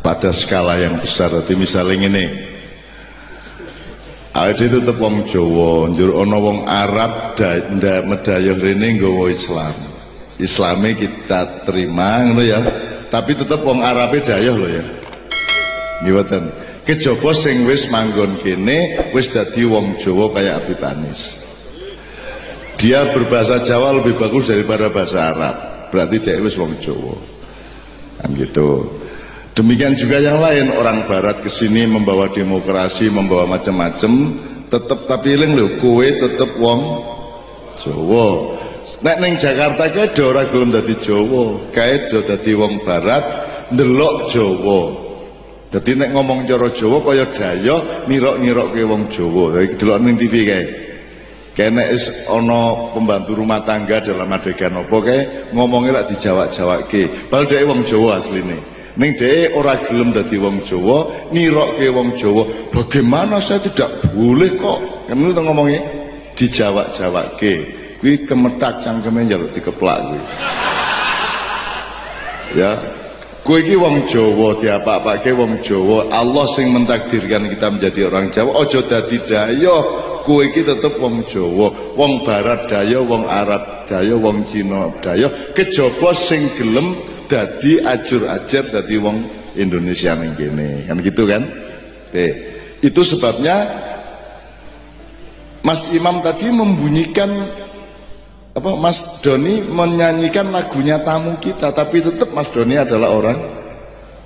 pada skala yang besar. Jadi misalnya ini, ada itu tetap wong Jawa, njur ono wong Arab da, da medaya rene nggawa Islam. Islami kita terima ngono ya. Tapi tetap wong Arabe dayah loh ya. Nggih Kejaba sing wis manggon kene wis dadi wong Jawa kayak Abi Panis. Dia berbahasa Jawa lebih bagus daripada bahasa Arab. Berarti dia wis wong Jawa. Kan gitu. Demikian juga yang lain orang barat ke sini membawa demokrasi, membawa macam-macam, tetap tapi eling lho, kowe tetep wong Jawa. Nek ning Jakarta kae ada ora gelem dadi Jawa, kae do dadi wong barat ndelok Jawa. Dadi nek ngomong cara Jawa kaya daya nirok-nirokke wong Jawa. Iki delok ning TV kae. Kene is ana pembantu rumah tangga dalam adegan apa kae ngomongnya lak dijawab-jawabke. Padahal dhek wong Jawa asline. Ning dhek ora gelem dadi wong Jawa, nirokke wong Jawa. Bagaimana saya tidak boleh kok? Kan ngono ngomongnya dijawab-jawabke. Kuwi kemetak cangkeme njaluk dikeplak kuwi. Ya, Kowe iki wong Jawa diapa-apake wong Jawa. Allah sing mentakdirkan kita menjadi orang Jawa. Aja dadi daya. Kowe iki tetep wong Jawa. Wong Barat daya, wong Arab daya, wong Cina daya. Kejaba sing gelem dadi ajur-ajar dadi wong Indonesia ning kene. Kan gitu kan? Oke. Itu sebabnya Mas Imam tadi membunyikan apa Mas Doni menyanyikan lagunya tamu kita tapi tetap Mas Doni adalah orang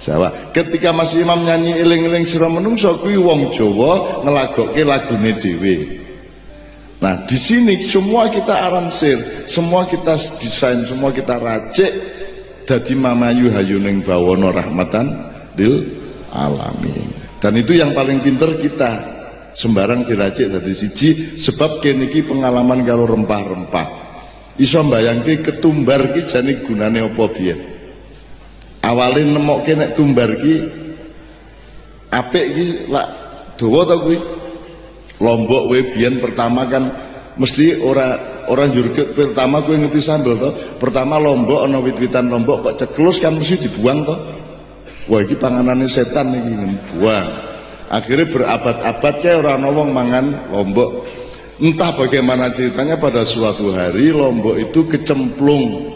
Jawa. Ketika Mas Imam nyanyi eling-eling sira menungso kuwi wong Jawa ngelagokke lagune dhewe. Nah, di sini semua kita aransir, semua kita desain, semua kita racik. Dadi mamayu hayuning bawono rahmatan lil alamin. Dan itu yang paling pinter kita. Sembarang diracik dadi siji sebab kene pengalaman karo rempah-rempah. Iso mbayangke ketumbar ki jane gunane apa biyen? Awale nemokke nek tumbar ki apik ki lak dawa kuwi lombok we biyen pertama kan mesti ora orang jurget pertama gue ngerti sambel toh pertama lombok ono wit-witan lombok kok ceklus kan mesti dibuang toh wah ini panganannya setan nih buang. Akhirnya berabad-abad kayak orang wong mangan lombok. Entah bagaimana ceritanya pada suatu hari lombok itu kecemplung.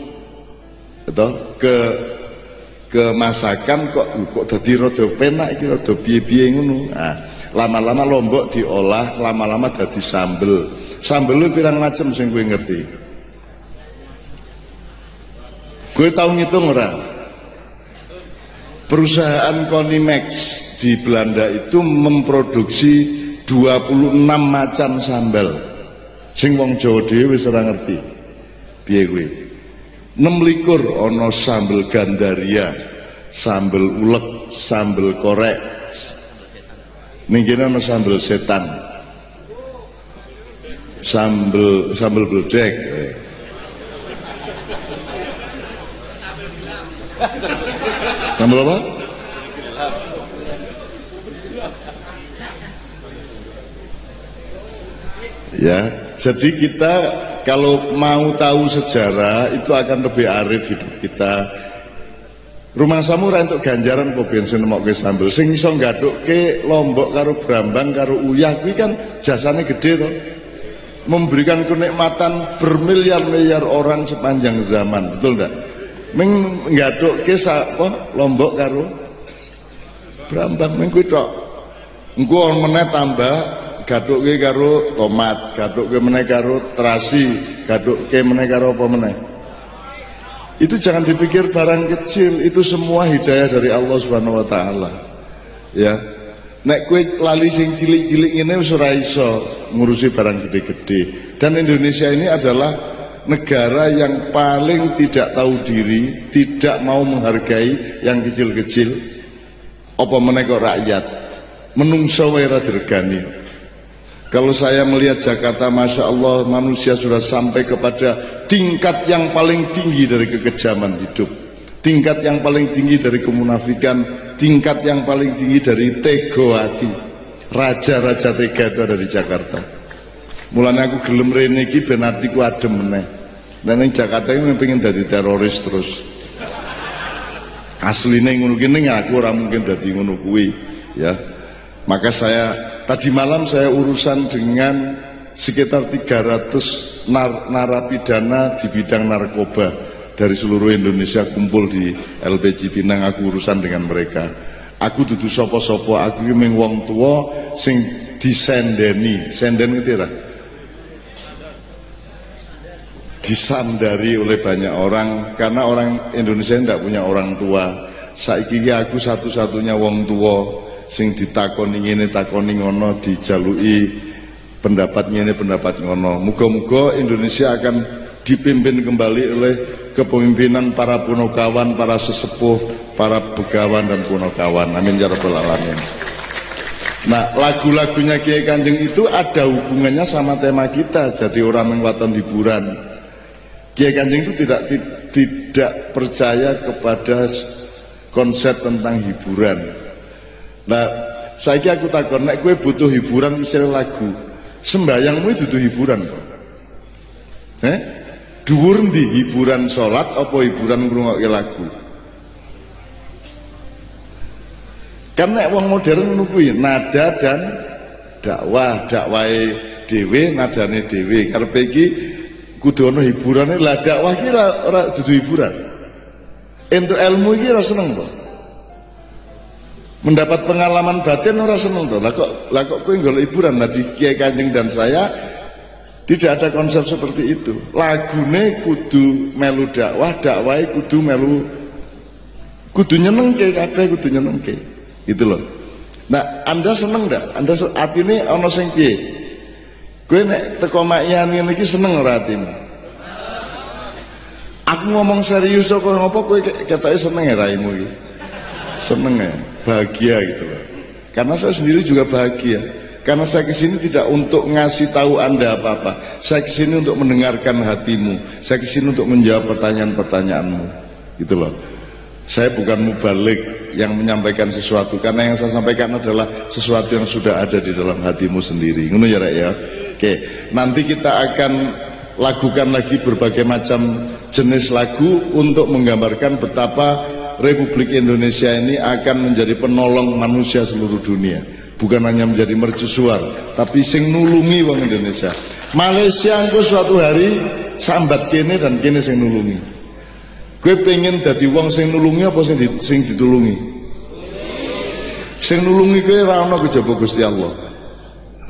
Atau ke ke masakan kok kok tadi rodo penak iki rodo biye-biye ngono. Nah lama-lama lombok diolah lama-lama jadi sambel Sambel lu pirang macam sing gue ngerti. Gue tahu ngitung ora? Perusahaan Konimax di Belanda itu memproduksi 26 macam sambal. Sing wong Jawa dhewe wis ora ngerti. Piye kuwi? 6 likur ana sambel gandaria, sambel ulek, sambel korek. Ning kene ana sambel setan. Sambel sambel bledek sambel apa? Ya jadi kita kalau mau tahu sejarah itu akan lebih arif hidup kita rumah samurai untuk ganjaran kok bensin mau ke sambel? Sing iso ke lombok karo brambang karo uyah kuwi kan jasane gede toh memberikan kenikmatan bermiliar-miliar orang sepanjang zaman betul enggak? Ming nggaduk ke apa lombok karo berambang ming kuwi tok. Engko meneh tambah gaduke karo tomat gaduke meneh karo terasi gaduke meneh karo apa meneh itu jangan dipikir barang kecil itu semua hidayah dari Allah Subhanahu wa taala ya Nek kue lali sing cilik-cilik ini ora iso ngurusi barang gede-gede. Dan Indonesia ini adalah negara yang paling tidak tahu diri, tidak mau menghargai yang kecil-kecil. Apa meneko rakyat? Menungso wae dirgani. Kalau saya melihat Jakarta, Masya Allah manusia sudah sampai kepada tingkat yang paling tinggi dari kekejaman hidup. Tingkat yang paling tinggi dari kemunafikan, tingkat yang paling tinggi dari tego hati. Raja-raja tega itu ada di Jakarta. Mulanya aku gelem rene iki ben atiku adem meneh. Dan yang Jakarta ini pengen jadi teroris terus. Asline ngono kene aku ora mungkin dadi ngono kuwi ya. Maka saya tadi malam saya urusan dengan sekitar 300 nar narapidana di bidang narkoba dari seluruh Indonesia kumpul di LPG Pinang aku urusan dengan mereka. Aku dudu sopo-sopo aku ini wong tua sing disendeni. Senden ngerti disandari oleh banyak orang karena orang Indonesia tidak punya orang tua. Saiki aku satu-satunya wong tua sing ditakoni ngene takoni ngono dijalui pendapat ngene pendapat ngono. Muga-muga Indonesia akan dipimpin kembali oleh kepemimpinan para punokawan para sesepuh para begawan dan punokawan amin ya rabbal alamin. Nah lagu-lagunya Kiai Kanjeng itu ada hubungannya sama tema kita Jadi orang yang hiburan. Kiai Kanjeng itu tidak tidak percaya kepada konsep tentang hiburan. Nah, saya kira aku takut, nek gue butuh hiburan misalnya lagu, sembayangmu itu hiburan. Eh? Dhuwur di hiburan sholat apa hiburan ngrungokke lagu? Karena wong modern nukui nada dan dakwah, dakwahe dhewe, nadane dhewe. Karepe iki kudu ana hiburane lah dakwah ki ora dudu hiburan entuk ilmu iki ora seneng to mendapat pengalaman batin ora seneng to. Lah kok lah kok kowe golek hiburan? Nah di Kiai Kanjeng dan saya tidak ada konsep seperti itu. Lagune kudu melu dakwah dakwahe kudu melu kudu nyenengke kabeh kudu nyenengke. Gitu loh. Nah anda seneng ndak? Anda atine ana sing piye? Gue nek teko makyan ngene iki seneng ora atimu? Aku ngomong serius kok ngopo kowe ketoke seneng ya raimu iki. Seneng ya, bahagia gitu loh. Karena saya sendiri juga bahagia. Karena saya ke sini tidak untuk ngasih tahu anda apa-apa. Saya ke sini untuk mendengarkan hatimu. Saya ke sini untuk menjawab pertanyaan-pertanyaanmu. Gitu loh. Saya bukan mubalik yang menyampaikan sesuatu. Karena yang saya sampaikan adalah sesuatu yang sudah ada di dalam hatimu sendiri. Ngono ya, ya. Oke, nanti kita akan lakukan lagi berbagai macam jenis lagu untuk menggambarkan betapa Republik Indonesia ini akan menjadi penolong manusia seluruh dunia. Bukan hanya menjadi mercusuar, tapi sing nulungi wong Indonesia. Malaysia engko suatu hari sambat kene dan kene sing nulungi. Gue pengen dadi wong sing nulungi apa sing, sing ditulungi? Sing nulungi gue ra ono kejaba Gusti Allah.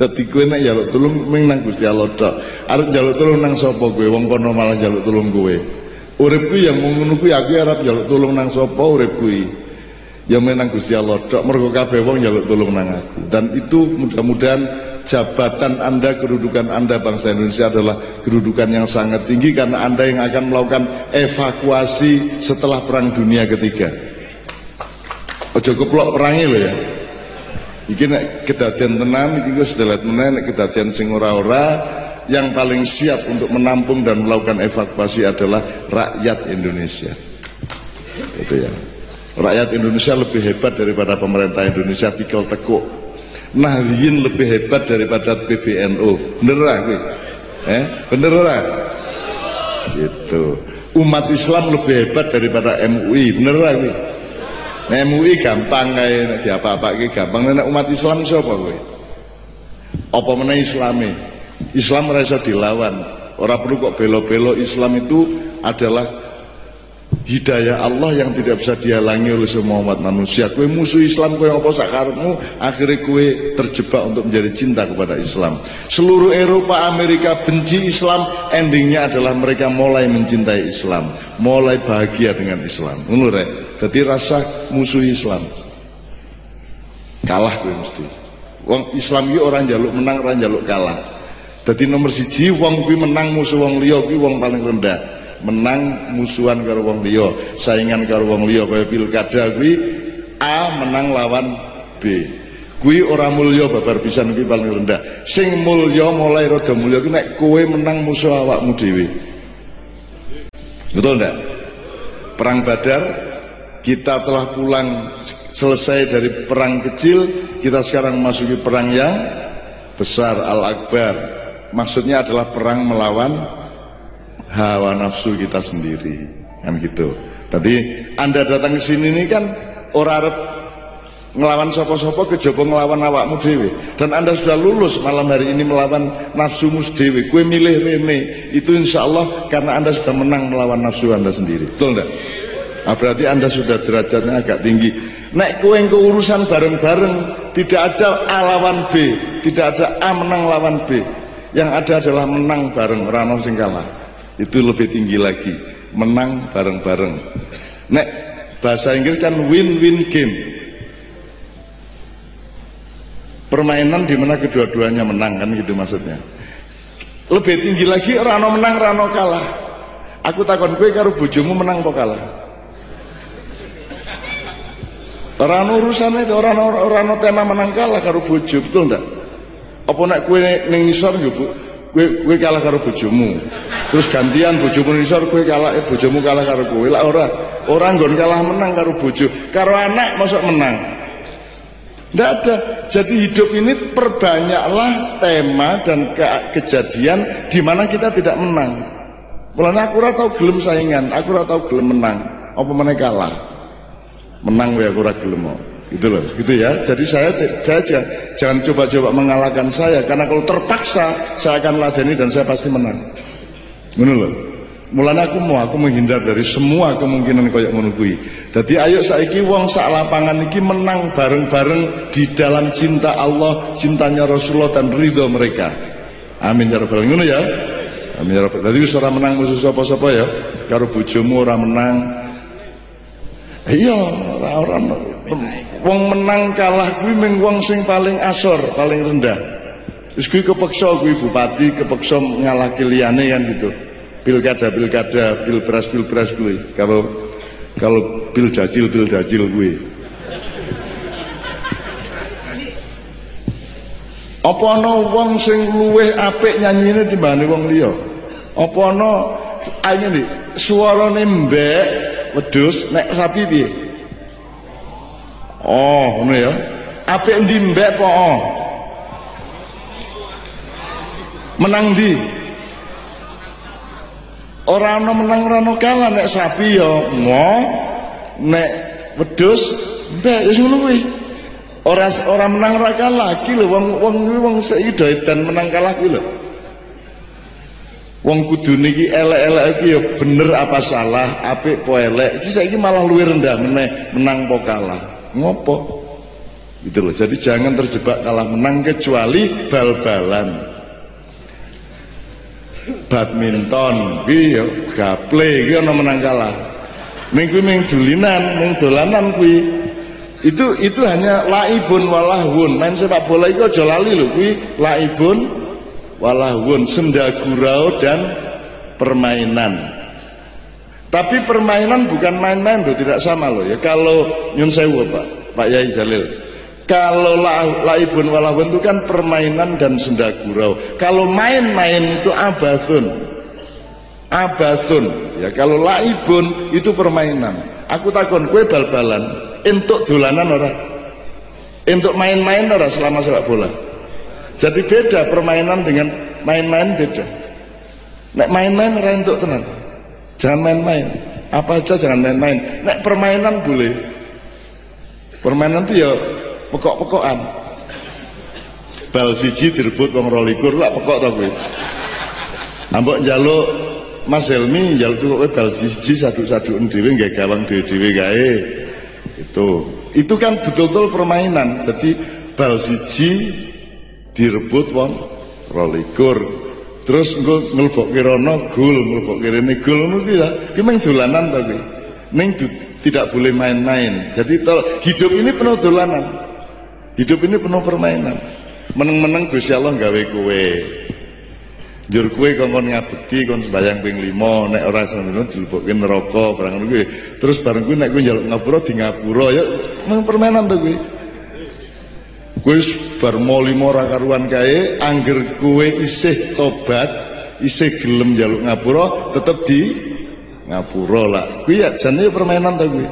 Dadi kowe nek njaluk tulung ming Gusti Allah tok. Arep njaluk tulung nang sapa kowe? Wong kono malah njaluk tulung kowe. Urip kuwi yang ngono aku arep njaluk tulung nang sapa urip kuwi. Ya menang Gusti Allah tok. Mergo kabeh wong njaluk tulung nang aku. Dan itu mudah-mudahan jabatan Anda, kedudukan Anda bangsa Indonesia adalah kedudukan yang sangat tinggi karena Anda yang akan melakukan evakuasi setelah perang dunia ketiga. Ojo keplok perangi loh ya. Iki nek kedadian tenan iki wis delet meneh nek kedadian sing ora-ora yang paling siap untuk menampung dan melakukan evakuasi adalah rakyat Indonesia. Itu ya. Rakyat Indonesia lebih hebat daripada pemerintah Indonesia tikel tekuk. Nahdien lebih hebat daripada PBNU. Bener lah gue. Eh, bener lah. Gitu. Umat Islam lebih hebat daripada MUI. Bener lah gue. MUI gampang kae nek apa iki gampang nek umat Islam sapa kowe? Apa meneh Islame? Islam iso dilawan. Ora perlu kok belo-belo Islam itu adalah hidayah Allah yang tidak bisa dihalangi oleh semua umat manusia. Kue musuh Islam, kue apa sakarmu, akhirnya kue terjebak untuk menjadi cinta kepada Islam. Seluruh Eropa, Amerika benci Islam, endingnya adalah mereka mulai mencintai Islam, mulai bahagia dengan Islam. Menurut jadi rasa musuh Islam. Kalah gue mesti. Wong Islam itu orang jaluk menang, orang jaluk kalah. Jadi nomor siji wong kuwi menang musuh wong liya kuwi wong paling rendah. Menang musuhan karo wong liya, saingan karo wong liya kaya pilkada kuwi A menang lawan B. Kuwi ora mulya babar pisan kuwi paling rendah. Sing mulya mulai rada mulya kuwi nek kowe menang musuh awakmu dhewe. Betul ndak? Perang Badar kita telah pulang selesai dari perang kecil kita sekarang memasuki perang yang besar Al-Akbar maksudnya adalah perang melawan hawa nafsu kita sendiri. Kan gitu. Tadi Anda datang ke sini ini kan orang Arab ngelawan sopo-sopo kejaba ngelawan awakmu dewi dan anda sudah lulus malam hari ini melawan nafsumu dewi kue milih rene. Itu insya Allah karena anda sudah menang melawan nafsu anda sendiri. Betul enggak? Nah, berarti anda sudah derajatnya agak tinggi. Naik kue yang keurusan bareng-bareng tidak ada A lawan B tidak ada A menang lawan B yang ada adalah menang bareng rano sing kalah. Itu lebih tinggi lagi. Menang bareng-bareng. Nek bahasa Inggris kan win-win game. Permainan di mana kedua-duanya menang kan gitu maksudnya. Lebih tinggi lagi rano menang rano kalah. Aku takon gue karo bojomu menang kok kalah? Rano urusan itu rano rano tema menang kalah karo bojo betul ndak apa nak kue ning ngisor yo kue kue kalah karo bojomu terus gantian bojomu ngisor kue kalah eh, bojomu kalah karo kue lah ora orang gon kalah menang karo bojo karo anak masuk menang tidak ada. Jadi hidup ini perbanyaklah tema dan ke kejadian di mana kita tidak menang. Mulanya aku tahu gelem saingan, aku tahu gelem menang. Apa mana kalah? Menang ya aku gelem Gitu loh, gitu ya. Jadi saya saya jangan coba-coba mengalahkan saya karena kalau terpaksa saya akan ladeni dan saya pasti menang. Menurut Mulanya aku mau aku menghindar dari semua kemungkinan koyak ngono kuwi. Dadi ayo saiki wong sak lapangan iki menang bareng-bareng di dalam cinta Allah, cintanya Rasulullah dan ridho mereka. Amin ya rabbal alamin ya. Amin ya rabbal. Wis ora menang musuh sapa-sapa ya. Karo bojomu ora menang. Iya, ora ora wong menang kalah kuwi mung wong sing paling asor, paling rendah. Wis kuwi kepeksa kuwi bupati kepeksa ngalahke liyane kan gitu. Pilkada pilkada pilpres pilpres gue kalau kalau pil dajil pil dajil gue apa ana wong sing luweh apik nyanyine timbane wong liya? Apa ana ayo nih suarane mbek wedhus nek sapi piye oh ngono ya. Apik ndi mbek po menang di Orang ana menang ora kalah nek sapi ya mo nek wedhus mbek wis ngono kuwi. Ora ora menang ora kalah iki lho wong wong wong dan menang kalah ki lho. Wong kudu niki elek-elek iki ya bener apa salah, apik po elek. Iki saiki malah luwih rendah meneh, menang po kalah. Ngopo? Gitu loh. Jadi jangan terjebak kalah menang kecuali bal-balan badminton kuwi ya gaple iki ana menang kalah ning kuwi ming dulinan ming dolanan kuwi itu itu hanya laibun walahun main sepak bola itu aja lali lho kuwi laibun walahun sendagurau dan permainan tapi permainan bukan main-main loh tidak sama loh ya kalau nyun sewu Pak Pak Yai Jalil kalau laibun walahun itu kan permainan dan senda gurau. Kalau main-main itu abathun. Abathun. Ya kalau laibun itu permainan. Aku takon kue bal-balan untuk dolanan orang. Untuk main-main orang selama sepak bola. Jadi beda permainan dengan main-main beda. Nek main-main orang untuk tenang. Jangan main-main. Apa aja jangan main-main. Nek permainan boleh. Permainan itu ya pekok-pekokan bal siji direbut wong rolikur lah pekok tau kowe ambok njaluk Mas Helmi njaluk kowe bal siji sadu-saduken dhewe nggak gawang dhewe-dhewe kae itu itu kan betul-betul permainan jadi bal siji direbut wong rolikur terus engko ngelbokke rono gol ngelbokke rene gol ngono kuwi ya ki meng dolanan kuwi ning tidak boleh main-main jadi hidup ini penuh dolanan Hidup ini penuh permainan. Meneng-meneng Gusti Allah gawe kowe. Jur kowe kongkon ngabekti kon sembayang ping 5 nek ora semono dilebokke neraka barang ngono kuwi. Terus bareng kuwi nek kowe njaluk ngapura di ngapura ya meng permainan to kuwi. Kowe bar mau limo ora karuan kae angger kowe isih tobat, isih gelem njaluk ngapura tetep di ngapura lah. Kuwi ya jane permainan to kuwi?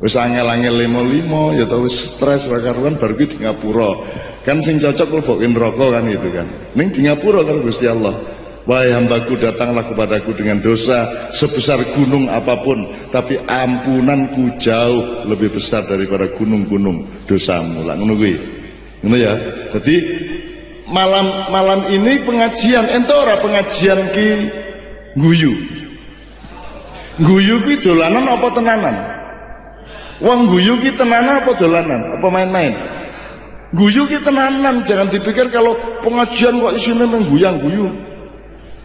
Wis angel-angel limo-limo ya tau wis stres ra karuan bar kuwi di Ngapura. Kan sing cocok mlebuke neraka kan gitu kan. Ning di Ngapura karo Gusti Allah. Wahai hambaku datanglah kepadaku dengan dosa sebesar gunung apa pun Tapi ampunanku jauh lebih besar daripada gunung-gunung dosamu. Lah ngono. Ngono ya. Jadi malam malam ini pengajian entora pengajian ki guyu. Guyu ki dolanan apa tenanan? Wong guyu ki tenanan apa dolanan? Apa main-main? Guyu ki tenanan, jangan dipikir kalau pengajian kok isine mengguyang guyu.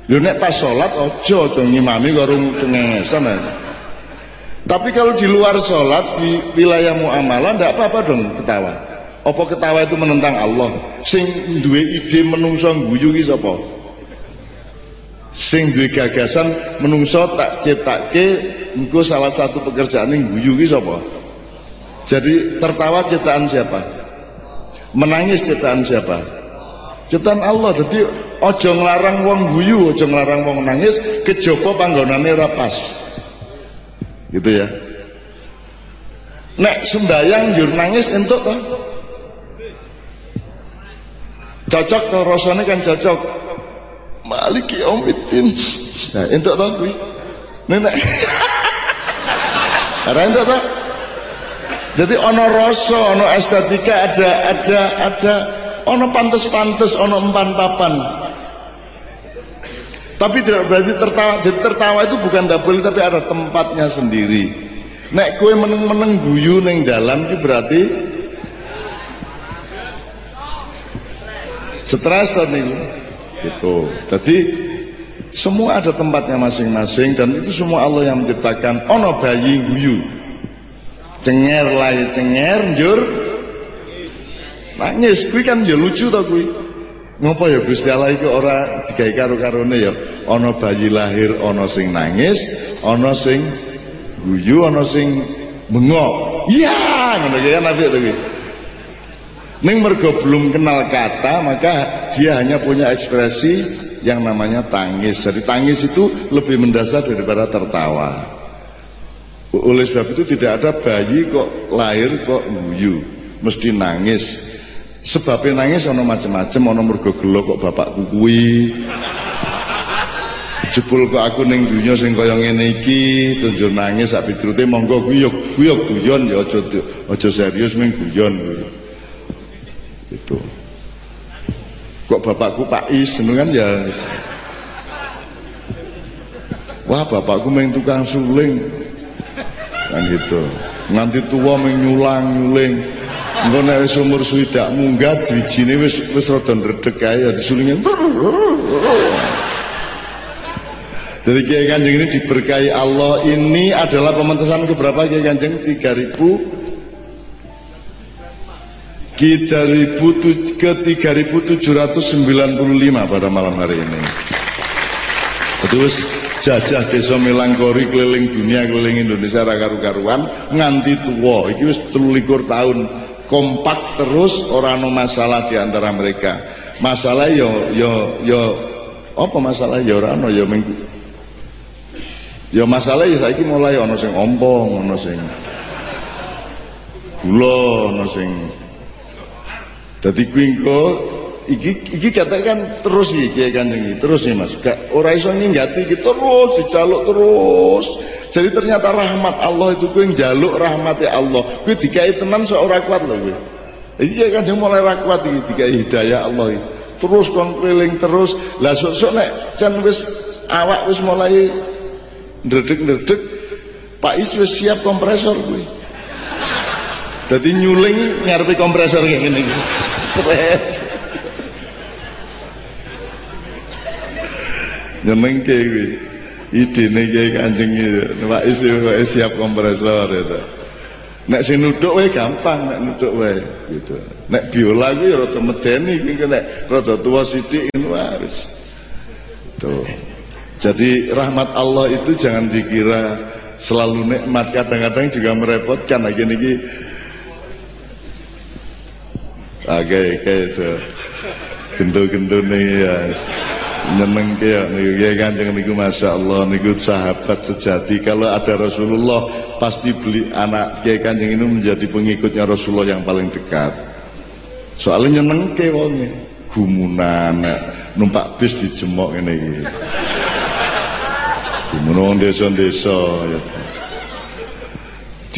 Lho nek pas sholat ojo dong ngimami karo cengengesan Tapi kalau di luar sholat di wilayah muamalah ndak apa-apa dong ketawa. Apa ketawa itu menentang Allah? Sing duwe ide menungso guyu ki sapa? Sing duwe gagasan menungso tak ciptake engko salah satu pekerjaan yang guyu ki sapa? Jadi tertawa ciptaan siapa? Menangis ciptaan siapa? Ciptaan Allah. Jadi ojo nglarang wong guyu ojo nglarang wong nangis kejaba panggonane ora pas gitu ya nek sembayang jur nangis entuk toh cocok toh rasane kan cocok. Maliki yaumiddin. Nah entuk toh kuwi nek ora entuk toh? Jadi ono rasa ono estetika ada ada ada. Ono pantes-pantes ono empan papan. Tapi tidak berarti tertawa jadi tertawa itu bukan double tapi ada tempatnya sendiri. Nek kue meneng-meneng guyu neng dalam itu berarti stres tadi gitu. Jadi semua ada tempatnya masing-masing dan itu semua Allah yang menciptakan. Ono bayi guyu. Cenger lah cenger jur nangis. Kui kan ya lucu tau kui Ngopo ya Gusti Allah iku ora digawe karo-karone ya. Ana bayi lahir ana sing nangis, ana sing guyu, ana sing bengok. Iya, ngono kan apik to Ning mergo belum kenal kata, maka dia hanya punya ekspresi yang namanya tangis. Jadi tangis itu lebih mendasar daripada tertawa. Oleh sebab itu tidak ada bayi kok lahir kok guyu, mesti nangis sebabnya nangis ono macem-macem ono mergo gelo kok bapakku kuwi jebul kok aku ning dunya sing kaya ngene iki tunjuk nangis sak piturute monggo guyon guyon guyon ya aja aja serius mung guyon itu. Kok bapakku Pak Is kan? Ya. Wah bapakku main tukang suling. Kan gitu. Nganti tua menyulang nyuling. Engko nek wis umur munggah drijine wis wis rada kae ya disulingin jadi Kiai Kanjeng ini diberkahi Allah. Ini adalah pementasan keberapa Kiai Kanjeng? 3000 ke 3795 pada malam hari ini. Terus jajah desa melangkori keliling dunia keliling Indonesia rakaru karuan nganti tua iki wis 23 tahun. Kompak terus orang no masalah di antara mereka. Masalah yo yo yo apa masalah? Yo orang yo minggu. Yo masalah ya saya mulai ono sing ompong ono sing gula ono sing jadi kuingko iki iki katakan terus iki kayak kanjeng terus nih mas gak ora iso nginggati iki terus dicaluk terus jadi ternyata rahmat Allah itu kuwi njaluk rahmati Allah. Kuwi dikai tenan ora kuat lho kuwi. Iki kan mulai ra kuat iki dikai hidayah Allah. Terus kon keliling terus. Lah sok-sok nek wis awak wis mulai ndredeg-ndredeg Pak Is siap kompresor kuwi. Dadi nyuling ngarepe kompresor kayak ngene iki. Stret. Nyenengke kuwi. Idene kiai kanjeng itu Pak Is siap kompresor itu nek sing nuduk wae gampang nek nuduk wae gitu. Nek biola kuwi ya rada medeni iki nek rada tua sithik ngono wis. Tuh. Jadi rahmat Allah itu jangan dikira selalu nikmat. Kadang-kadang juga merepotkan. Lagi niki oke oke itu. Gendo-gendo nih ya. Nyeneng ya niku. Ya Kanjeng niku Masya Allah niku sahabat sejati. Kalau ada Rasulullah pasti beli anak Kiai Kanjeng ini menjadi pengikutnya Rasulullah yang paling dekat. Soalnya nyeneng ke wonge. Gumunan numpak bis dijemok iki. Gimana desa-desa ya.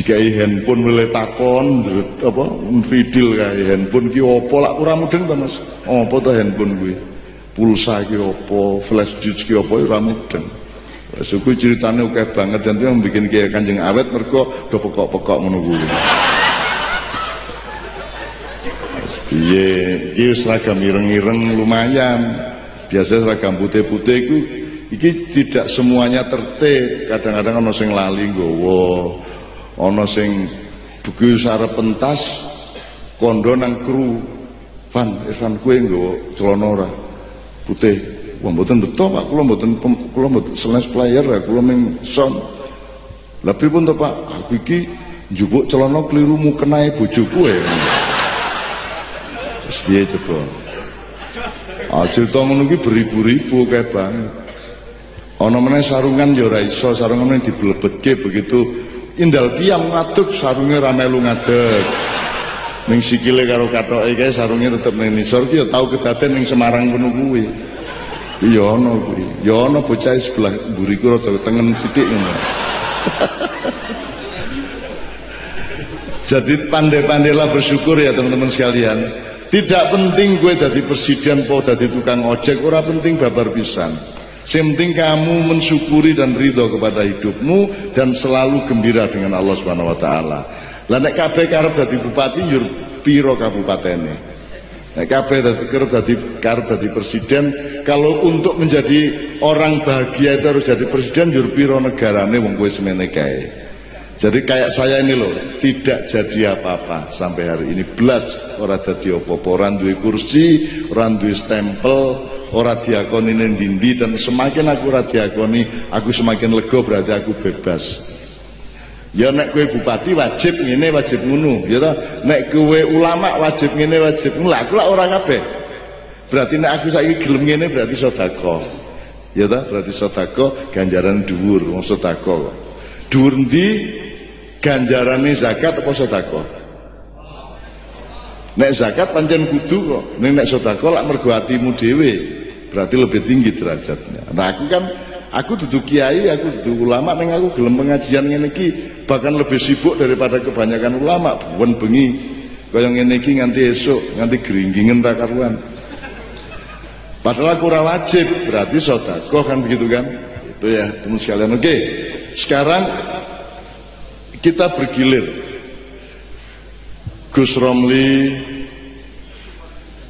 Dikai handphone mulai takon apa ridil kae handphone ki opo lak ora mudeng to Mas. Apa to handphone kuwi? Pulsa ki opo, flash disk ki opo ora mudeng. Suku ceritanya oke banget dan itu yang bikin kayak kanjeng awet mereka do pekok-pekok menunggu. Iya, iya seragam ireng-ireng lumayan. Biasa seragam putih-putih itu iki tidak semuanya tertib. Kadang-kadang ono sing lali nggowo, ono sing buku sarep pentas kondo nang kru. Van, Irfan kue nggowo celana ora putih. Wah mboten betul Pak, kula mboten kula mboten senes player kula ming son. Lah pripun to Pak? Aku iki njupuk celana keliru mukenae bojoku ya. Wis piye coba? Ah cerita ngono iki beribu-ribu kae banget. Ana meneh sarungan ya ora iso, sarungan diblebetke begitu indal tiang ngadeg sarunge ra melu ngadeg. Ning sikile karo katoke kae sarunge tetep ning nisor ki ya tau kedaden ning Semarang kono kuwi. Iya ana kuwi. Ya ana bocah sebelah mburiku rada tengen sithik ngono. Jadi pandai-pandailah bersyukur ya teman-teman sekalian. Tidak penting gue jadi presiden po jadi tukang ojek, ora penting babar pisan. Yang kamu mensyukuri dan ridho kepada hidupmu dan selalu gembira dengan Allah Subhanahu wa taala. Lah nek kabeh karep dadi bupati yur piro kabupatene. Nek kabeh dadi kerep dadi karep dadi presiden kalau untuk menjadi orang bahagia itu harus jadi presiden jur piro negarane wong kowe semene. Jadi kayak saya ini loh, tidak jadi apa-apa sampai hari ini. Belas orang jadi apa-apa, orang duwe kursi, orang stempel, orang diakoni dindi dan semakin aku ora diakoni, aku semakin lega berarti aku bebas. Ya nek kue bupati wajib ngene wajib ngunu, ya toh. Nek kue ulama wajib ngene wajib ngunu. Aku lah orang kabeh. Berarti nek aku saiki gelem ngene berarti sedekah. Ya ta, berarti sedekah ganjaran dhuwur wong sedekah. Dhuwur ndi ganjarane zakat apa sedekah? Nek zakat pancen kudu kok. Nek nek sedekah lak mergo atimu dhewe. Berarti lebih tinggi derajatnya. Nah aku kan aku duduk kiai, aku duduk ulama neng aku gelem pengajian ngene bahkan lebih sibuk daripada kebanyakan ulama. Bukan bengi kaya ngene nganti esuk, nganti geringgingen ra karuan. Padahal kurang wajib, berarti sodako kan begitu kan? Itu ya teman sekalian. Oke, sekarang kita bergilir. Gus Romli,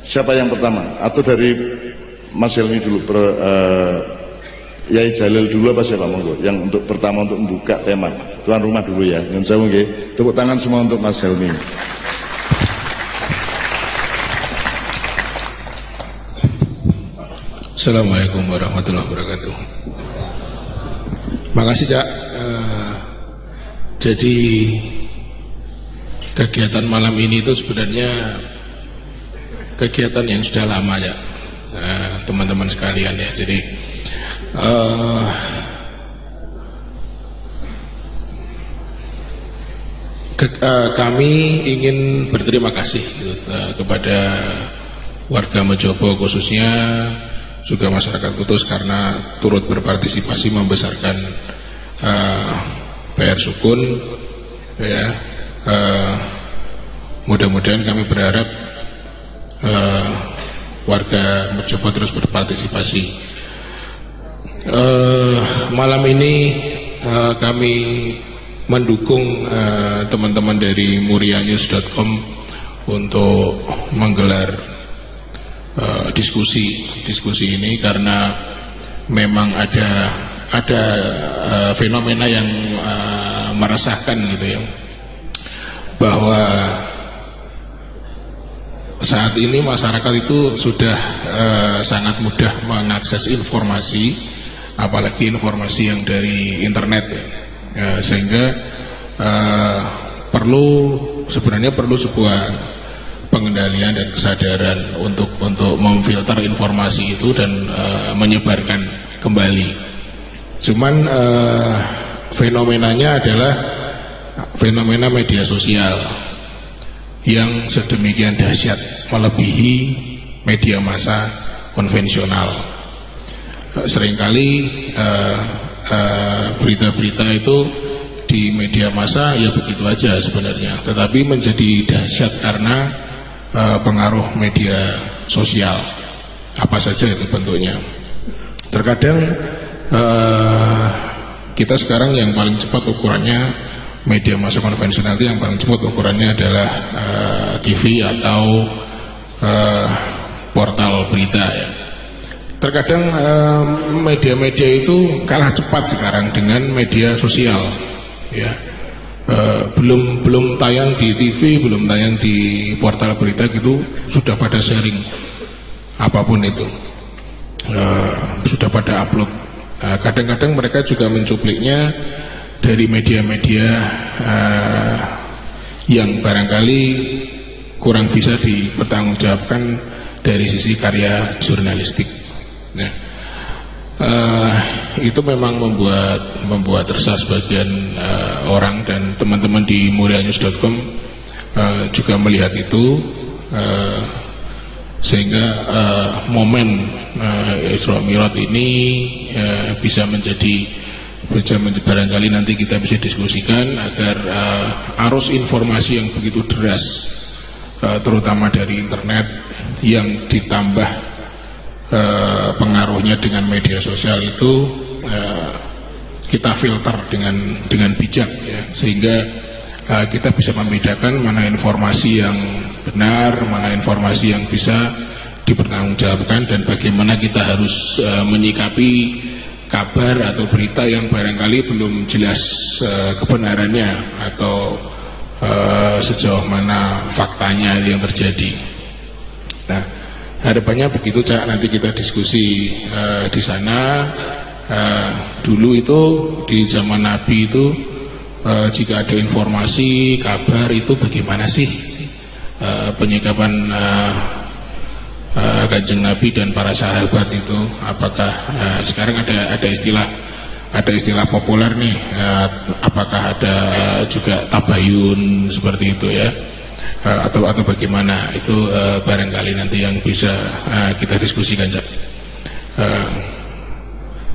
siapa yang pertama? Atau dari Mas Helmi dulu, per, uh, Yai Jalil dulu apa siapa monggo? Yang untuk pertama untuk membuka tema. Tuan rumah dulu ya. Yang saya mungkin tepuk tangan semua untuk Mas Helmi. Assalamualaikum warahmatullahi wabarakatuh. Makasih Cak. Uh, jadi kegiatan malam ini itu sebenarnya kegiatan yang sudah lama ya, teman-teman sekalian ya. Jadi uh, ke, uh, kami ingin berterima kasih gitu, uh, kepada warga Mejobo khususnya juga masyarakat Kudus karena turut berpartisipasi membesarkan uh, PR Sukun ya uh, mudah-mudahan kami berharap uh, warga mencoba terus berpartisipasi. Uh, malam ini uh, kami mendukung teman-teman uh, dari murianews.com untuk menggelar uh, diskusi diskusi ini karena memang ada ada uh, fenomena yang uh, meresahkan gitu ya. Bahwa saat ini masyarakat itu sudah uh, sangat mudah mengakses informasi apalagi informasi yang dari internet ya, ya sehingga uh, perlu sebenarnya perlu sebuah pengendalian dan kesadaran untuk untuk memfilter informasi itu dan uh, menyebarkan kembali. Cuman uh, fenomenanya adalah fenomena media sosial yang sedemikian dahsyat melebihi media massa konvensional. Seringkali berita-berita uh, uh, itu di media massa ya begitu aja sebenarnya, tetapi menjadi dahsyat karena uh, pengaruh media sosial apa saja itu bentuknya. Terkadang uh, kita sekarang yang paling cepat ukurannya media massa konvensional itu yang paling cepat ukurannya adalah uh, TV atau uh, portal berita ya. Terkadang media-media itu kalah cepat sekarang dengan media sosial ya. Uh, belum belum tayang di TV, belum tayang di portal berita gitu sudah pada sharing apa pun itu uh, sudah pada upload kadang kadang-kadang mereka juga mencupliknya dari media-media uh, yang barangkali kurang bisa dipertanggungjawabkan dari sisi karya jurnalistik. Nah, uh, itu memang membuat membuat resah sebagian uh, orang dan teman-teman di murianyus.com uh, juga melihat itu uh, sehingga uh, momen uh, Isra Mi'raj ini uh, bisa menjadi menjadi, barangkali nanti kita bisa diskusikan agar uh, arus informasi yang begitu deras uh, terutama dari internet yang ditambah uh, pengaruhnya dengan media sosial itu uh, kita filter dengan dengan bijak ya. Sehingga uh, kita bisa membedakan mana informasi yang benar, mana informasi yang bisa dipertanggungjawabkan dan bagaimana kita harus uh, menyikapi kabar atau berita yang barangkali belum jelas uh, kebenarannya atau uh, sejauh mana faktanya yang terjadi. Nah, harapannya begitu cak nanti kita diskusi uh, di sana. Uh, dulu itu di zaman Nabi itu uh, jika ada informasi kabar itu bagaimana sih uh, penyikapan uh, uh, kanjeng Nabi dan para sahabat itu apakah uh, sekarang ada ada istilah ada istilah populer nih uh, apakah ada juga tabayun seperti itu ya? Uh, atau atau bagaimana? Itu uh, barangkali nanti yang bisa uh, kita diskusikan uh,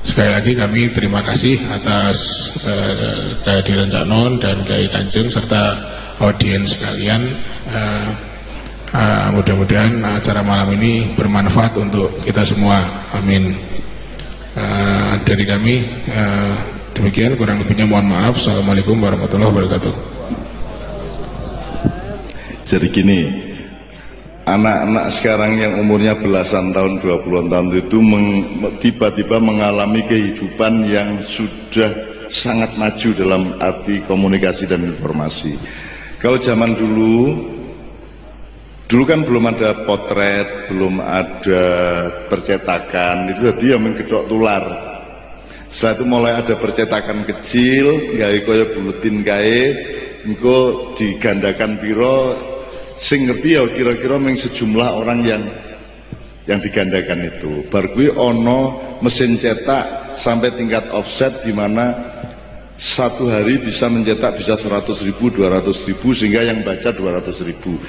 sekali lagi kami terima kasih atas uh, kehadiran Cak Non dan Kiai Kanjeng serta audiens sekalian uh, uh, mudah-mudahan acara malam ini bermanfaat untuk kita semua. Amin. Uh, dari kami uh, demikian kurang lebihnya mohon maaf. Assalamualaikum warahmatullahi wabarakatuh. Jadi gini anak-anak sekarang yang umurnya belasan tahun 20 tahun itu tiba-tiba mengalami kehidupan yang sudah sangat maju dalam arti komunikasi dan informasi. Kalau zaman dulu, dulu kan belum ada potret, belum ada percetakan, itu tadi yang menggedok tular. Setelah itu mulai ada percetakan kecil, gawe kaya buletin gawe, engko digandakan piro, sing ngerti ya kira-kira meng sejumlah orang yang yang digandakan itu. Bar ono mesin cetak sampai tingkat offset di mana satu hari bisa mencetak bisa 100 ribu, 200 ribu sehingga yang baca 200 ribu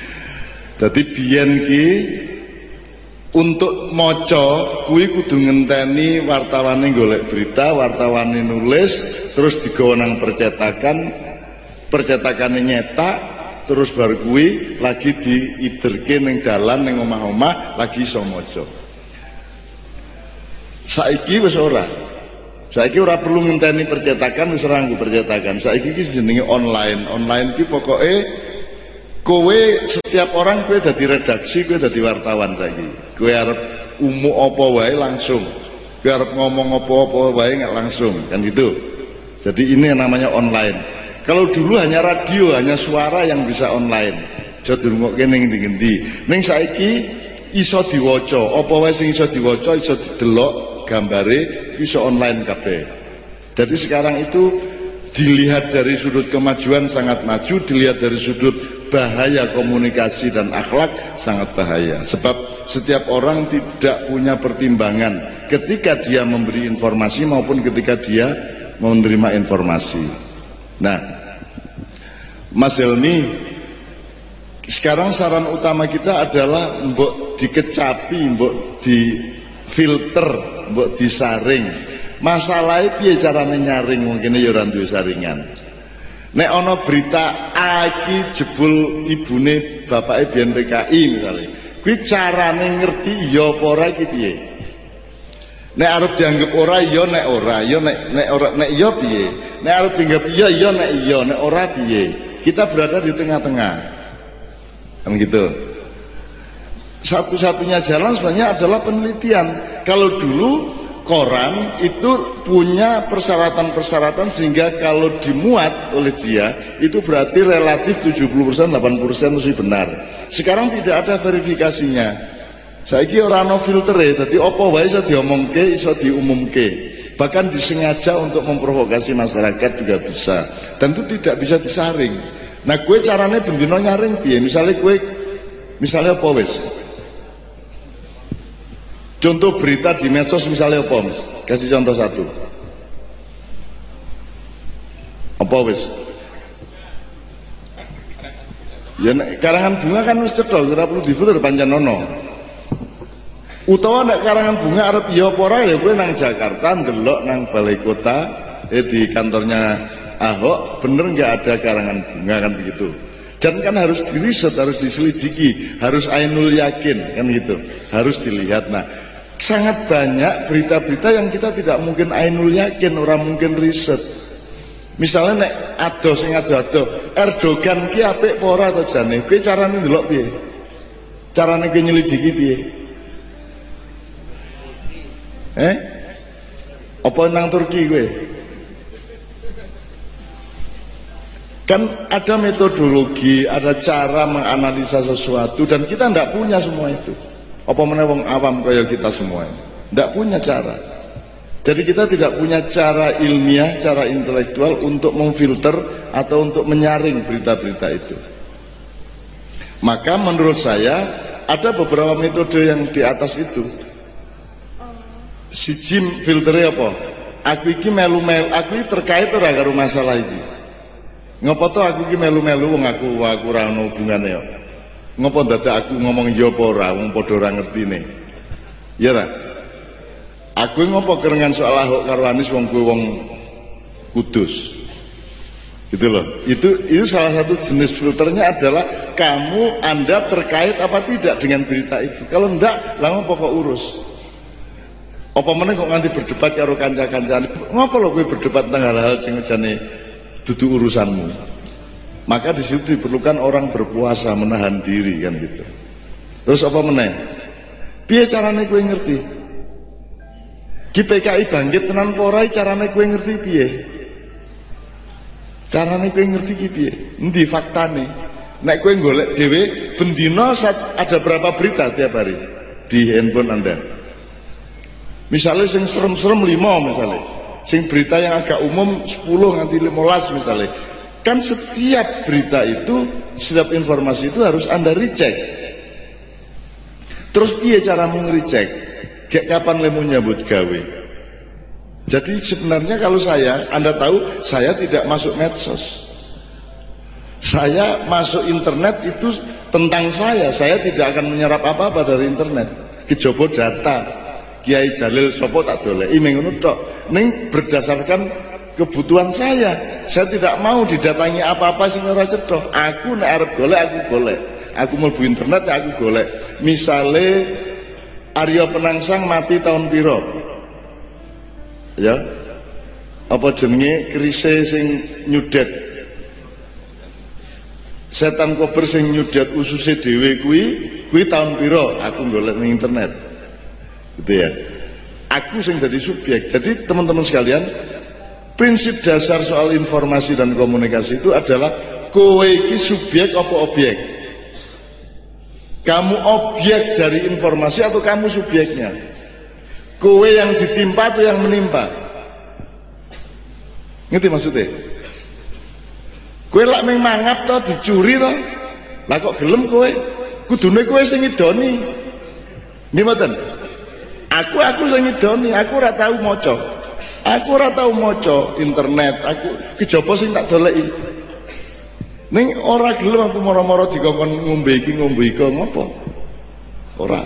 jadi biyen ki untuk moco kui kudu ngenteni wartawane golek berita wartawane nulis terus digawa nang percetakan percetakannya nyetak terus baru kui lagi diiderke ning dalan ning omah-omah lagi iso maca saiki wis ora Saiki ora perlu ngenteni percetakan wis rangku percetakan. Saiki iki jenenge online. Online ki pokoke kowe setiap orang kowe dadi redaksi, kowe dadi wartawan saiki. Kowe arep umu apa wae langsung. Kowe arep ngomong apa-apa wae nggak langsung, kan gitu. Jadi ini yang namanya online. Kalau dulu hanya radio, hanya suara yang bisa online. Aja dirungokke ning ngendi-ngendi. Ning saiki iso diwaca, apa wae sing iso diwaca iso didelok gambare bisa online kabeh. Jadi sekarang itu dilihat dari sudut kemajuan sangat maju, dilihat dari sudut bahaya komunikasi dan akhlak sangat bahaya. Sebab setiap orang tidak punya pertimbangan ketika dia memberi informasi maupun ketika dia menerima informasi. Nah, Mas Helmi, sekarang saran utama kita adalah mbok dikecapi, mbok di filter mbok disaring masalahnya piye carane nyaring mungkin ya ora saringan nek ana berita A iki jebul ibune bapake biyen PKI misalnya kuwi carane ngerti ya apa iki piye? Nek arep dianggap ora ya nek ora ya nek nek ora nek iya piye? Nek arep dianggap iya iya nek iya nek ora piye? Kita berada di tengah-tengah. Kan gitu. Satu-satunya jalan sebenarnya adalah penelitian. Kalau dulu koran itu punya persyaratan-persyaratan sehingga kalau dimuat oleh dia itu berarti relatif 70% 80% mesti benar. Sekarang tidak ada verifikasinya. Saya kira orang no filter ya jadi apa wae iso diomongke iso diumumke. Bahkan disengaja untuk memprovokasi masyarakat juga bisa. Dan itu tidak bisa disaring. Nah kue caranya bendino nyaring piye? Misalnya kue misalnya apa wes Contoh berita di medsos misalnya apa mas? Kasih contoh satu. Apa wis? Ya karangan bunga kan wis cedol, ora perlu difoto pancen nono. Utawa nek karangan bunga arep ya apa ora ya kowe nang Jakarta ndelok nang balai kota eh di kantornya Ahok bener nggak ada karangan bunga kan begitu. Dan kan harus diriset, harus diselidiki, harus ainul yakin kan gitu. Harus dilihat. Nah, sangat banyak berita-berita yang kita tidak mungkin ainul yakin orang mungkin riset. Misalnya nek ado sing ado-ado Erdogan ki apik apa ora to jane? Kuwi carane ndelok piye? Carane ki nyelidiki piye? Eh? Apa nang Turki gue kan ada metodologi ada cara menganalisa sesuatu dan kita tidak punya semua itu apa mana wong awam kaya kita semua tidak punya cara. Jadi kita tidak punya cara ilmiah cara intelektual untuk memfilter atau untuk menyaring berita-berita itu. Maka menurut saya ada beberapa metode yang di atas itu. Si Jim filternya apa? Aku iki melu-melu aku ini terkait ora karo masalah iki. Ngopo to aku iki melu-melu aku aku ora ono hubungane ya ngopo dadak aku ngomong ya apa ora? Wong padha ora ya aku ngopo kerengan soal Ahok karo Anies wong kuwi wong kudus. Gitu loh. Itu itu salah satu jenis filternya adalah kamu anda terkait apa tidak dengan berita itu. Kalau ndak lama pokok urus? Apa mana kok nganti berdebat karo kanca-kancane? Ngopo lo gue berdebat tentang hal-hal sing jane dudu urusanmu maka di situ diperlukan orang berpuasa menahan diri kan gitu. Terus apa meneh? Piye carane kowe ngerti? Ki PKI bangkit tenan porai carane kowe ngerti piye? Carane kowe ngerti ki piye? Endi faktane? Nek kowe golek dhewe bendina ada berapa berita tiap hari di handphone Anda? Misalnya sing serem-serem lima misalnya, sing berita yang agak umum 10 nganti 15 misalnya, Kan setiap berita itu, setiap informasi itu harus Anda recheck. Terus dia cara recheck? Kayak kapan lemu nyambut gawe? Jadi sebenarnya kalau saya, Anda tahu, saya tidak masuk medsos. Saya masuk internet itu tentang saya. Saya tidak akan menyerap apa-apa dari internet. Kejobo data. Kiai Jalil Sopo tak boleh. Ini berdasarkan kebutuhan saya. Saya tidak mau didatangi apa-apa sing ora cetha aku nek arep golek aku golek. Aku mlebu internet ya aku golek. Misale Aryo Penangsang mati tahun piro? Ya? Apa jenenge krise sing nyudet? Setan kober sing nyudet ususe dhewe kuwi kuwi tahun piro? Aku golek ning internet. Gitu ya. Aku sing jadi subjek. Jadi teman-teman sekalian prinsip dasar soal informasi dan komunikasi itu adalah kowe iki subjek apa objek kamu objek dari informasi atau kamu subjeknya kowe yang ditimpa atau yang menimpa? Ngerti maksudnya? Kowe lak meng mangap toh dicuri toh lah kok gelem kowe? Kudune kowe sing ngidoni. Nggih aku aku sing ngidoni. Aku ora tau maca Aku ora tau maca internet, aku kejaba sing tak doleki. Ning ora gelem aku moro-moro dikongkon ngombe iki ngombe iku ngopo? Ora.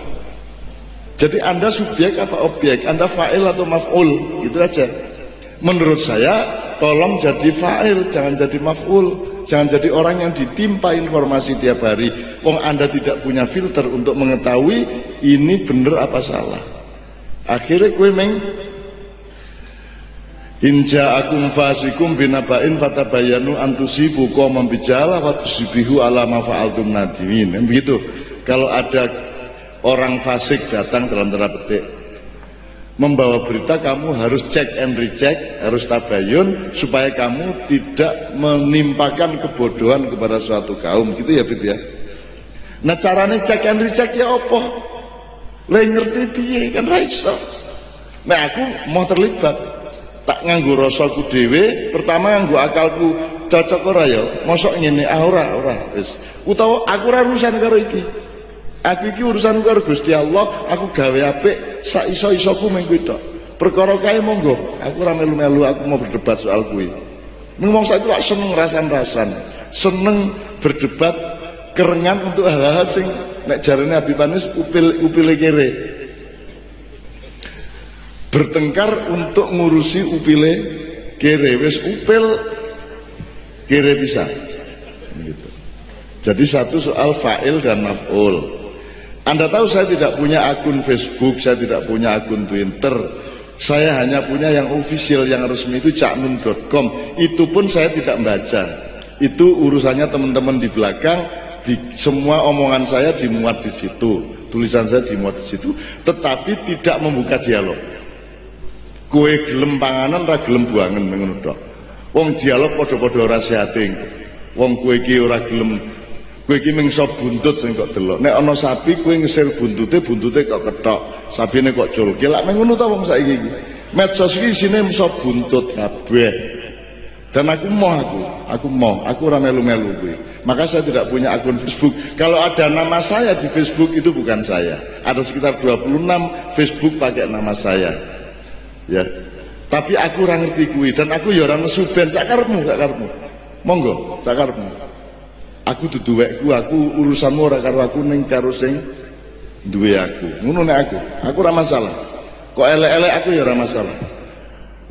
Jadi Anda subjek apa objek? Anda fa'il atau maf'ul? Gitu aja. Menurut saya, tolong jadi fa'il, jangan jadi maf'ul. Jangan jadi orang yang ditimpa informasi tiap hari. Wong Anda tidak punya filter untuk mengetahui ini benar apa salah. Akhirnya kue meng Inja akum fasikum binabain fatabayanu antusibu qauman bijala wa tusibihu ala ma fa'altum nadimin. Begitu. Kalau ada orang fasik datang dalam tanda petik membawa berita kamu harus cek and recheck, harus tabayun supaya kamu tidak menimpakan kebodohan kepada suatu kaum. Gitu ya Bib ya. Nah caranya cek and recheck ya apa? Lah ngerti piye kan ra Nah aku mau terlibat tak nganggu rasaku dhewe pertama nganggu akalku cocok ora ya? Mosok ngene ah ora ora wis. Utawa aku ora urusan karo iki. Aku iki urusan karo Gusti Allah aku gawe apik sak iso-isoku mung kuwi perkara kae monggo aku ora melu-melu aku mau berdebat soal kuwi. Mung wong saiki lak seneng rasan-rasan seneng berdebat kerengan untuk hal-hal sing nek jarene Habib Anis upil upile kere bertengkar untuk ngurusi upile kere wes upil kere bisa. Gitu. jadi satu soal fa'il dan maf'ul. Anda tahu saya tidak punya akun Facebook saya tidak punya akun Twitter. Saya hanya punya yang official yang resmi itu caknun.com itu pun saya tidak membaca itu urusannya teman-teman di belakang di, semua omongan saya dimuat di situ. Tulisan saya dimuat di situ tetapi tidak membuka dialog kue gelem panganan ra gelem buangan ngono tok. Wong dialog padha-padha ora sehate. Wong kue iki ora gelem kowe iki buntut sing kok delok. Nek ana sapi kowe ngesir buntute buntute kok ketok. Sabine kok culke lak ngono ta wong saiki iki. Medsos iki isine iso buntut kabeh. Dan aku mau aku aku mau aku ora melu-melu kuwi maka saya tidak punya akun Facebook. Kalau ada nama saya di Facebook itu bukan saya. Ada sekitar 26 Facebook pakai nama saya ya. Tapi aku orang ngerti kuwi dan aku ya ora nesu ben monggo sakarepmu aku dudu wekku aku urusanmu ora karo aku ning karo sing duwe aku. Ngono nek aku. Aku ora masalah. Kok elek-elek aku ya ora masalah.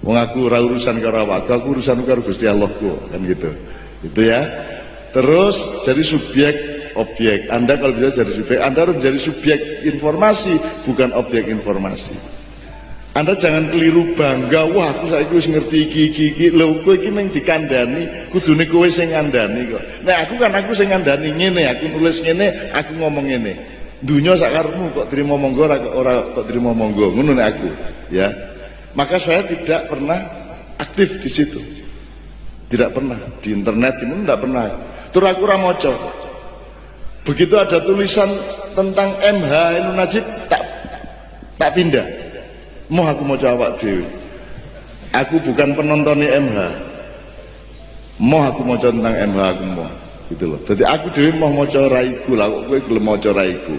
Wong aku ora urusan karo awakku aku urusan karo Gusti Allahku kan gitu. Itu ya. Terus jadi subjek objek Anda kalau bisa jadi subjek Anda harus jadi subjek informasi bukan objek informasi anda jangan keliru bangga, wah aku saiki wis ngerti iki iki iki. Lho kowe iki mung dikandani, kudune kowe sing ngandani kok. Nek aku kan aku sing ngandani ngene, aku nulis ngene, aku ngomong ngene. Dunya sakarmu kok terima monggo ora kok terima monggo. Ngono nek aku, ya. Maka saya tidak pernah aktif di situ. Tidak pernah di internet ini tidak pernah. Tur aku ora. Begitu ada tulisan tentang MH Inu Najib tak tak pindah mau aku mau jawab dewi? Aku bukan penontonnya MH mau aku mau tentang MH aku mau gitu loh. Jadi aku dewi mau mau raiku lah. Kok gue belum mau raiku?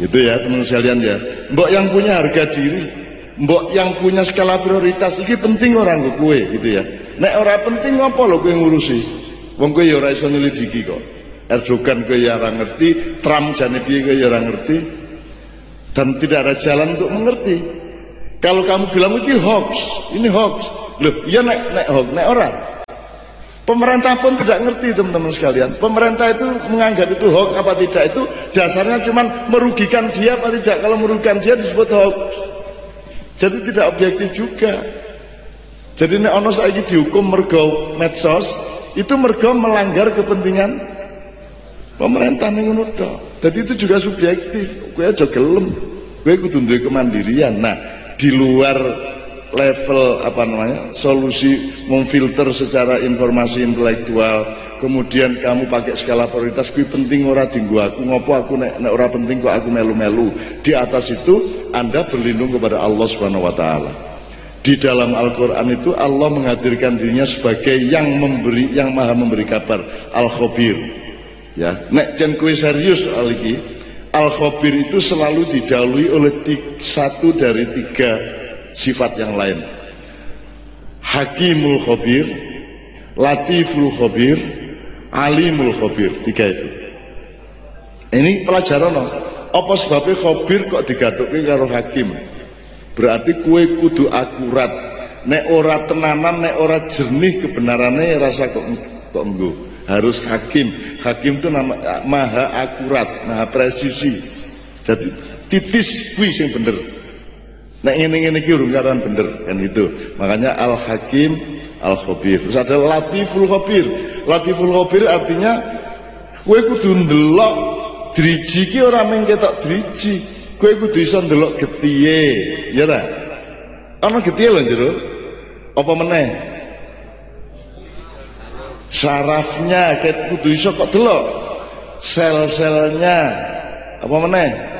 Itu ya teman sekalian ya. Mbok yang punya harga diri mbok yang punya skala prioritas ini penting orang gue kue gitu ya. Nek orang penting apa lo gue ngurusi? Wong gue ya ora iso nyelidiki kok. Erdogan gue ya orang ngerti Trump jane piye gue ya orang ngerti dan tidak ada jalan untuk mengerti. Kalau kamu bilang itu hoax ini hoax. Loh iya naik naik hoax naik orang pemerintah pun tidak ngerti teman-teman sekalian. Pemerintah itu menganggap itu hoax apa tidak itu dasarnya cuma merugikan dia apa tidak. Kalau merugikan dia disebut hoax. Jadi tidak objektif juga. Jadi nek ono saiki dihukum mergo medsos itu mergo melanggar kepentingan pemerintah ning jadi itu juga subjektif. Gue aja gelem. Gue kudu duwe kemandirian. Nah di luar level apa namanya solusi memfilter secara informasi intelektual kemudian kamu pakai skala prioritas gue penting ora tinggu aku. Ngopo aku nek, nek ora penting kok aku melu-melu? Di atas itu anda berlindung kepada Allah subhanahu wa ta'ala. Di dalam Al-Quran itu Allah menghadirkan dirinya sebagai yang memberi yang maha memberi kabar Al-Khobir ya nek jen kue serius soal ini al khobir itu selalu didalui oleh tiga, satu dari tiga sifat yang lain hakimul khobir latiful khobir alimul khobir tiga itu ini pelajaran no. Apa sebabnya khobir kok digaduki karo hakim? Berarti kue kudu akurat. Nek ora tenanan, nek ora jernih kebenarannya rasa kok kok. Harus hakim. Hakim itu nama maha akurat, maha presisi. Jadi titis kuwi sing bener. Nek ngene-ngene iki urung karan bener kan itu. Makanya al hakim al khabir. Terus ada latiful khabir. Latiful khabir artinya kue kudu ndelok driji ki ora mung ketok driji. Kue kudu iso ndelok getiye, ya ora? Ana getiye lho jero. Apa meneh? Sarafnya ket kudu iso kok delok. Sel-selnya apa meneh?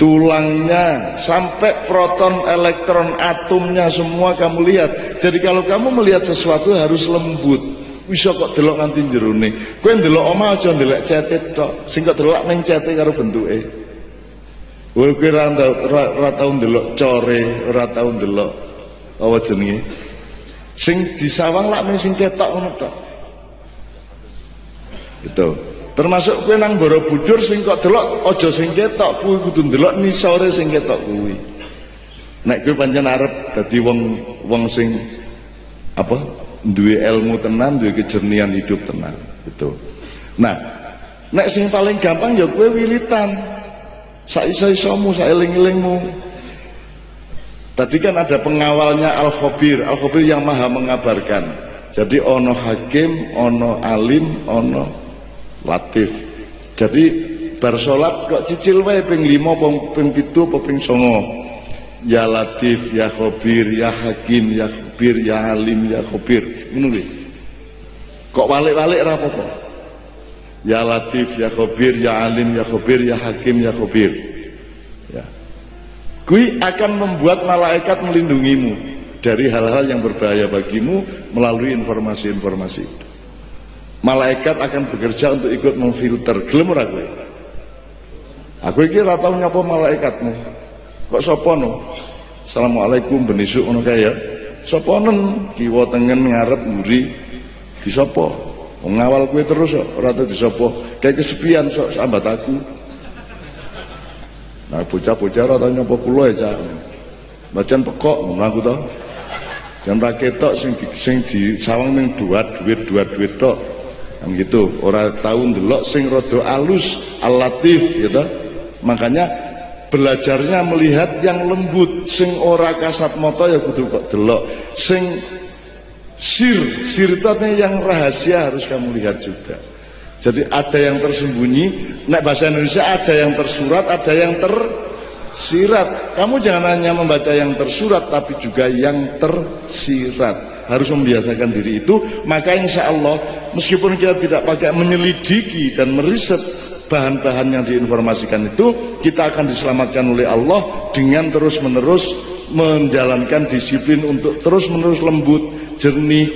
tulangnya sampai proton elektron atomnya semua kamu lihat. Jadi kalau kamu melihat sesuatu harus lembut. Bisa kok delok nganti jerone. Kowe ndelok oma aja ndelok cetit tok. Sing kok delok ning cetit karo bentuke. Kowe ora tau ndelok core ora tau apa jenenge? Sing disawang lak mung sing ketok ngono tok. Itu termasuk kue nang Borobudur sing kok delok aja sing ketok kuwi kudu ndelok nisore sing ketok kuwi. Nek kowe pancen arep dadi wong wong sing apa duwe ilmu tenan duwe kejernihan hidup tenan itu nah nek sing paling gampang ya kue wilitan sak iso-isomu sak eling-elingmu tadi kan ada pengawalnya al-khabir. Al-khabir yang maha mengabarkan. Jadi ono hakim ono alim ono latif. Jadi bar salat kok cicil wae ping 5 ping 7 apa ping 9 ya latif ya khabir ya hakim ya khabir ya alim ya khabir. Ngono kok balik-balik ra apa-apa? Ya latif ya khabir ya alim ya khabir ya hakim ya khabir. ya kui akan membuat malaikat melindungimu dari hal-hal yang berbahaya bagimu melalui informasi-informasi. Malaikat akan bekerja untuk ikut memfilter. Gelem ora kowe aku iki ora tau nyapa malaikatmu. Kok sapa no? Assalamualaikum benisuk ngono kae ya. Sapa nen? Kiwa tengen ngarep mburi. Disapa? Ngawal kowe terus kok ora tau disapa. Kayak kesepian sok sambat aku nah bocah-bocah ora tau nyapa ya cak. Bacaan pekok ngono aku to Jangan raketok sing di, sing di sawang ning duat duit duat duit tok. Kan gitu orang tahu ndelok sing rodo alus alatif gitu makanya belajarnya melihat yang lembut. Sing ora kasat moto ya kudu kok delok. Sing sir sir itu yang rahasia harus kamu lihat juga jadi ada yang tersembunyi nek bahasa Indonesia ada yang tersurat ada yang tersirat. Kamu jangan hanya membaca yang tersurat tapi juga yang tersirat. Harus membiasakan diri itu. Maka insya Allah meskipun kita tidak pakai menyelidiki dan meriset bahan-bahan yang diinformasikan itu kita akan diselamatkan oleh Allah dengan terus menerus menjalankan disiplin untuk terus menerus lembut jernih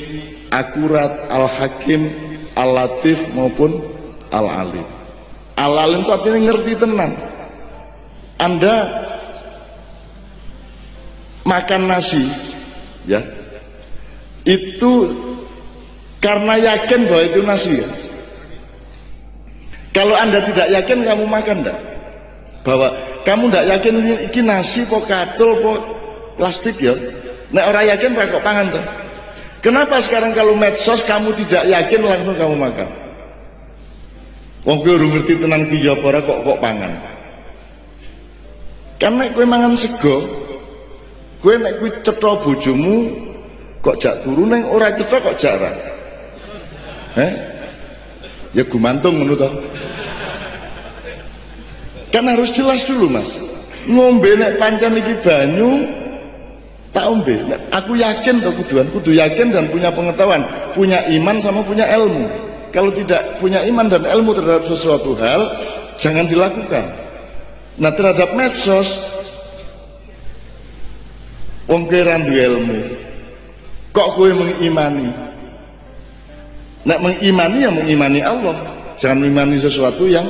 akurat al-hakim al-latif maupun al-alim. Al-alim itu artinya ngerti tenang. Anda makan nasi ya itu karena yakin bahwa itu nasi ya? kalau anda tidak yakin kamu makan enggak bahwa kamu tidak yakin ini nasi po katul po plastik ya. Nek orang yakin kok pangan tuh kenapa sekarang kalau medsos kamu tidak yakin langsung kamu makan? Wong kowe ngerti tenang ki ya kok kok pangan? Karena kowe mangan sego kowe nek kowe cetha bojomu kok jak turu neng ora cetok kok jak ora? Eh ya gumantung menurut kan harus jelas dulu mas. Ngombe nek pancan iki banyu tak ombe. Aku yakin tuh kuduan kudu yakin dan punya pengetahuan punya iman sama punya ilmu. Kalau tidak punya iman dan ilmu terhadap sesuatu hal jangan dilakukan. Nah terhadap medsos wong kira ilmu. Kok kue mengimani? Nak mengimani ya mengimani Allah. Jangan mengimani sesuatu yang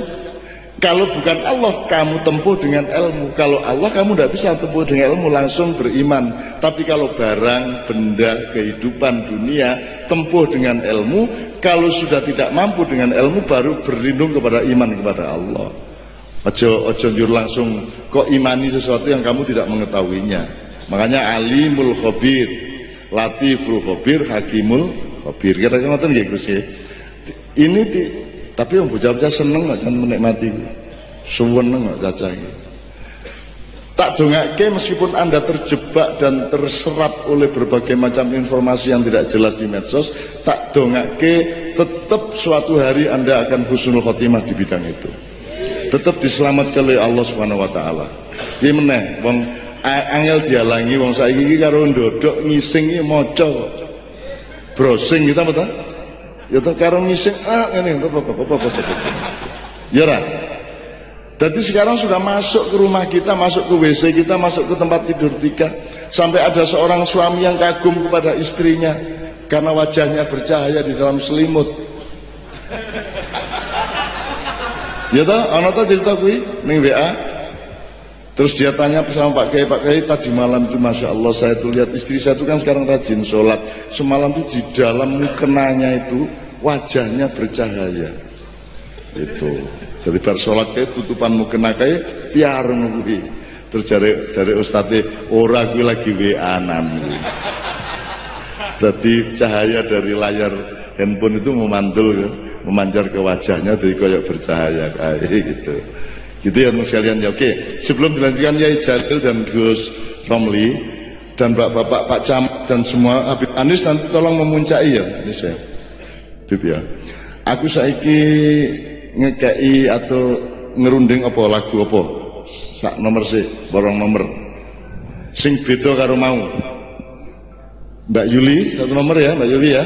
kalau bukan Allah kamu tempuh dengan ilmu. Kalau Allah kamu tidak bisa tempuh dengan ilmu langsung beriman. Tapi kalau barang benda kehidupan dunia tempuh dengan ilmu kalau sudah tidak mampu dengan ilmu baru berlindung kepada iman kepada Allah. Ojo ojo njur langsung kok imani sesuatu yang kamu tidak mengetahuinya? Makanya alimul khabir latiful khabir hakimul khabir kira-kira ngoten nggih Gus ini tapi yang bocah-bocah seneng kan menikmati suweneng caca gitu. Tak dongake meskipun Anda terjebak dan terserap oleh berbagai macam informasi yang tidak jelas di medsos, tak dongake tetap suatu hari Anda akan husnul khotimah di bidang itu. Tetap diselamatkan oleh Allah Subhanahu wa taala. Meneh wong angel dialangi wong saiki iki karo ndodok ngising iki. Browsing kita apa Ya ta karo ngising ah ngene. Ya ora. Jadi sekarang sudah masuk ke rumah kita, masuk ke WC kita, masuk ke tempat tidur tika. Sampai ada seorang suami yang kagum kepada istrinya karena wajahnya bercahaya di dalam selimut. Ya toh, ana ta cerita kuwi ning WA. Terus dia tanya sama Pak Kiai, Pak Kiai tadi malam itu Masya Allah saya tuh lihat istri saya itu kan sekarang rajin sholat. Semalam tuh di dalam mukenanya itu wajahnya bercahaya. Itu. Jadi bar sholat kayak tutupanmu kena kayak piar kuwi. Terus dari dari ustadz ora gue lagi wa-an jadi cahaya dari layar handphone itu memantul ya, memancar ke wajahnya jadi kayak bercahaya kayak gitu gitu ya untuk sekalian. Ya oke. Sebelum dilanjutkan ya Jalil dan Gus Romli dan bapak-bapak Pak Cam dan semua Habib Anis nanti tolong memuncai ya ini saya. Bib ya. Aku saiki ngekei atau ngerunding apa lagu apa? Sak nomor sih borong nomor. Sing beda karo mau. Mbak Yuli satu nomor ya Mbak Yuli ya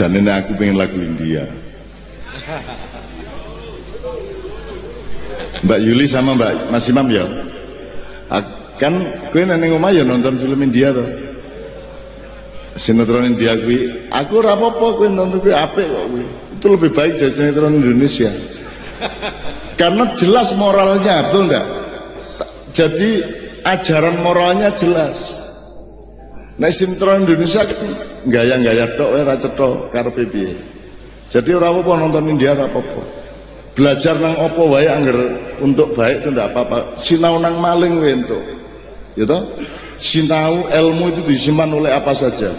Janin aku pengen lagu India. Mbak Yuli sama Mbak Mas Imam ya? Kan gue neneng omah ya nonton film India tuh sinetron India kuwi. Aku apa-apa kowe nonton kuwi apik kok kuwi. Itu lebih baik dari sinetron Indonesia. Karena jelas moralnya betul enggak jadi ajaran moralnya jelas. Nah sinetron Indonesia kan gaya-gaya tok ora cetha karepe piye jadi ora apa-apa nonton India ora apa-apa belajar nang opo wae angger untuk baik itu ndak apa-apa sinau nang maling wae entuk ya toh sinau ilmu itu disimpan oleh apa saja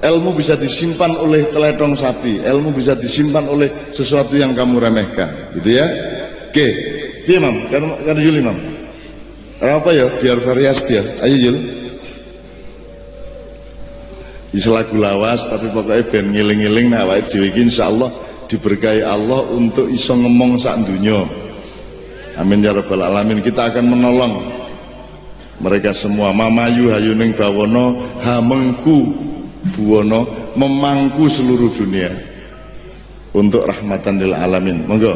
Ilmu bisa disimpan oleh teledong sapi, ilmu bisa disimpan oleh sesuatu yang kamu remehkan, gitu ya. Oke, dia mam, karena Juli mam. Apa ya? Biar variasi ya. Ayo Jul. Bisa lagu lawas, tapi pokoknya ben ngiling-ngiling nah awake dhewe iki insyaallah diberkahi Allah untuk iso ngomong sak dunia. Amin ya rabbal alamin. Kita akan menolong mereka semua. Mamayu hayuning bawono hamengku buwono memangku seluruh dunia untuk rahmatan lil alamin monggo